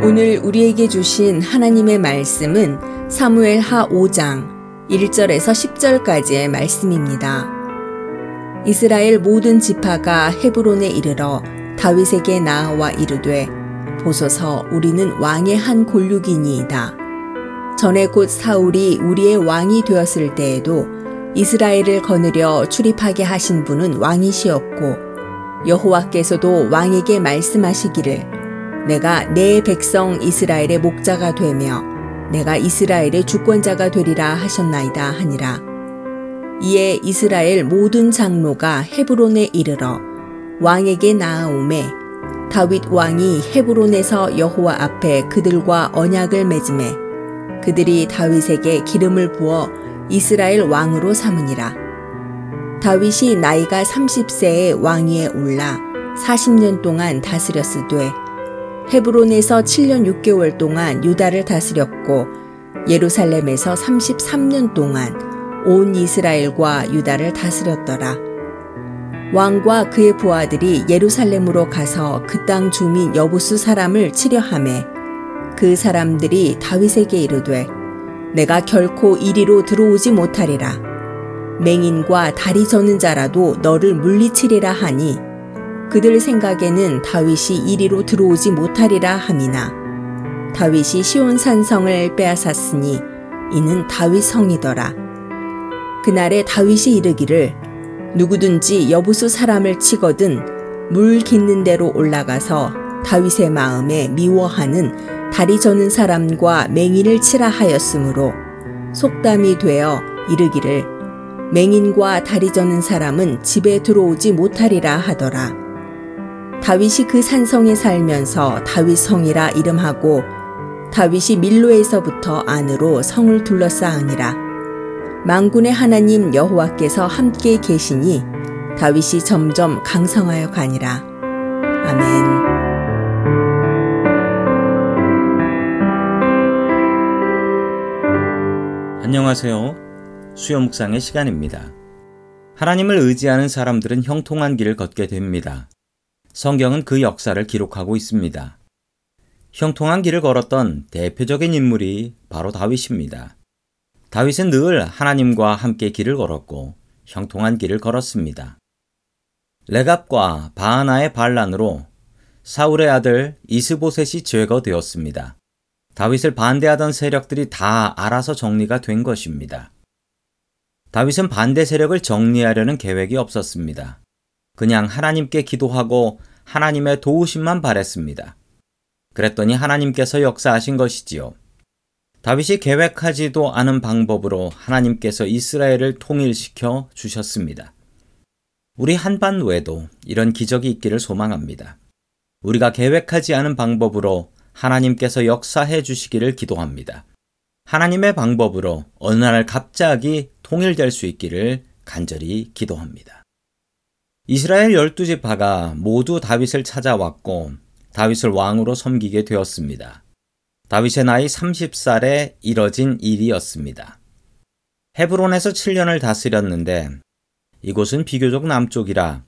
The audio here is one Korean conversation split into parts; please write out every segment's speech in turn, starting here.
오늘 우리에게 주신 하나님의 말씀은 사무엘 하 5장 1절에서 10절까지의 말씀입니다. 이스라엘 모든 지파가 헤브론에 이르러 다윗에게 나아와 이르되 보소서 우리는 왕의 한 골육이니이다. 전에 곧 사울이 우리의 왕이 되었을 때에도 이스라엘을 거느려 출입하게 하신 분은 왕이시었고 여호와께서도 왕에게 말씀하시기를 내가 내 백성 이스라엘의 목자가 되며 내가 이스라엘의 주권자가 되리라 하셨나이다 하니라. 이에 이스라엘 모든 장로가 헤브론에 이르러 왕에게 나아오매 다윗 왕이 헤브론에서 여호와 앞에 그들과 언약을 맺음에 그들이 다윗에게 기름을 부어 이스라엘 왕으로 삼으니라. 다윗이 나이가 30세에 왕위에 올라 40년 동안 다스렸으되 헤브론에서 7년 6개월 동안 유다를 다스렸고 예루살렘에서 33년 동안 온 이스라엘과 유다를 다스렸더라. 왕과 그의 부하들이 예루살렘으로 가서 그 땅 주민 여부수 사람을 치려함에 그 사람들이 다윗에게 이르되 내가 결코 이리로 들어오지 못하리라. 맹인과 다리 저는 자라도 너를 물리치리라 하니 그들 생각에는 다윗이 이리로 들어오지 못하리라 함이나 다윗이 시온산 성을 빼앗았으니 이는 다윗 성이더라. 그날에 다윗이 이르기를 누구든지 여부수 사람을 치거든 물 깃는 대로 올라가서 다윗의 마음에 미워하는 다리 저는 사람과 맹인을 치라 하였으므로 속담이 되어 이르기를 맹인과 다리 저는 사람은 집에 들어오지 못하리라 하더라. 다윗이 그 산성에 살면서 다윗 성이라 이름하고 다윗이 밀로에서부터 안으로 성을 둘러싸으니라. 망군의 하나님 여호와께서 함께 계시니 다윗이 점점 강성하여 가니라. 아멘. 안녕하세요. 수요 묵상의 시간입니다. 하나님을 의지하는 사람들은 형통한 길을 걷게 됩니다. 성경은 그 역사를 기록하고 있습니다. 형통한 길을 걸었던 대표적인 인물이 바로 다윗입니다. 다윗은 늘 하나님과 함께 길을 걸었고 형통한 길을 걸었습니다. 레갑과 바하나의 반란으로 사울의 아들 이스보셋이 제거되었습니다. 다윗을 반대하던 세력들이 다 알아서 정리가 된 것입니다. 다윗은 반대 세력을 정리하려는 계획이 없었습니다. 그냥 하나님께 기도하고 하나님의 도우심만 바랬습니다. 그랬더니 하나님께서 역사하신 것이지요. 다윗이 계획하지도 않은 방법으로 하나님께서 이스라엘을 통일시켜 주셨습니다. 우리 한반 외도 이런 기적이 있기를 소망합니다. 우리가 계획하지 않은 방법으로 하나님께서 역사해 주시기를 기도합니다. 하나님의 방법으로 어느 날 갑자기 통일될 수 있기를 간절히 기도합니다. 이스라엘 열두 지파가 모두 다윗을 찾아왔고 다윗을 왕으로 섬기게 되었습니다. 다윗의 나이 30살에 이뤄진 일이었습니다. 헤브론에서 7년을 다스렸는데 이곳은 비교적 남쪽이라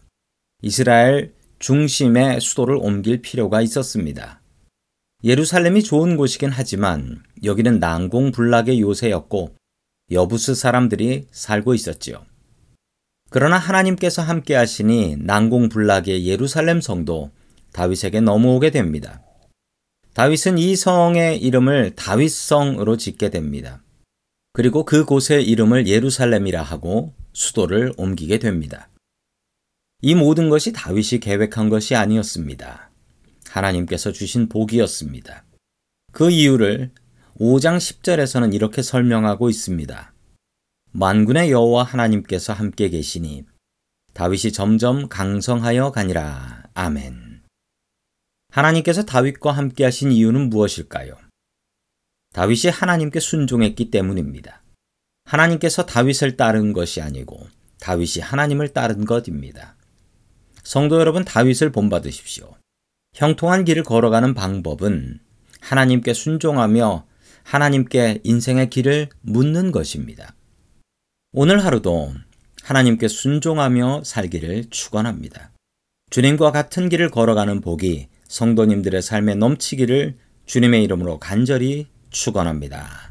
이스라엘 중심의 수도를 옮길 필요가 있었습니다. 예루살렘이 좋은 곳이긴 하지만 여기는 난공불락의 요새였고 여부스 사람들이 살고 있었지요. 그러나 하나님께서 함께 하시니 난공불락의 예루살렘 성도 다윗에게 넘어오게 됩니다. 다윗은 이 성의 이름을 다윗성으로 짓게 됩니다. 그리고 그곳의 이름을 예루살렘이라 하고 수도를 옮기게 됩니다. 이 모든 것이 다윗이 계획한 것이 아니었습니다. 하나님께서 주신 복이었습니다. 그 이유를 5장 10절에서는 이렇게 설명하고 있습니다. 만군의 여호와 하나님께서 함께 계시니 다윗이 점점 강성하여 가니라. 아멘. 하나님께서 다윗과 함께 하신 이유는 무엇일까요? 다윗이 하나님께 순종했기 때문입니다. 하나님께서 다윗을 따른 것이 아니고 다윗이 하나님을 따른 것입니다. 성도 여러분, 다윗을 본받으십시오. 형통한 길을 걸어가는 방법은 하나님께 순종하며 하나님께 인생의 길을 묻는 것입니다. 오늘 하루도 하나님께 순종하며 살기를 축원합니다. 주님과 같은 길을 걸어가는 복이 성도님들의 삶에 넘치기를 주님의 이름으로 간절히 축원합니다.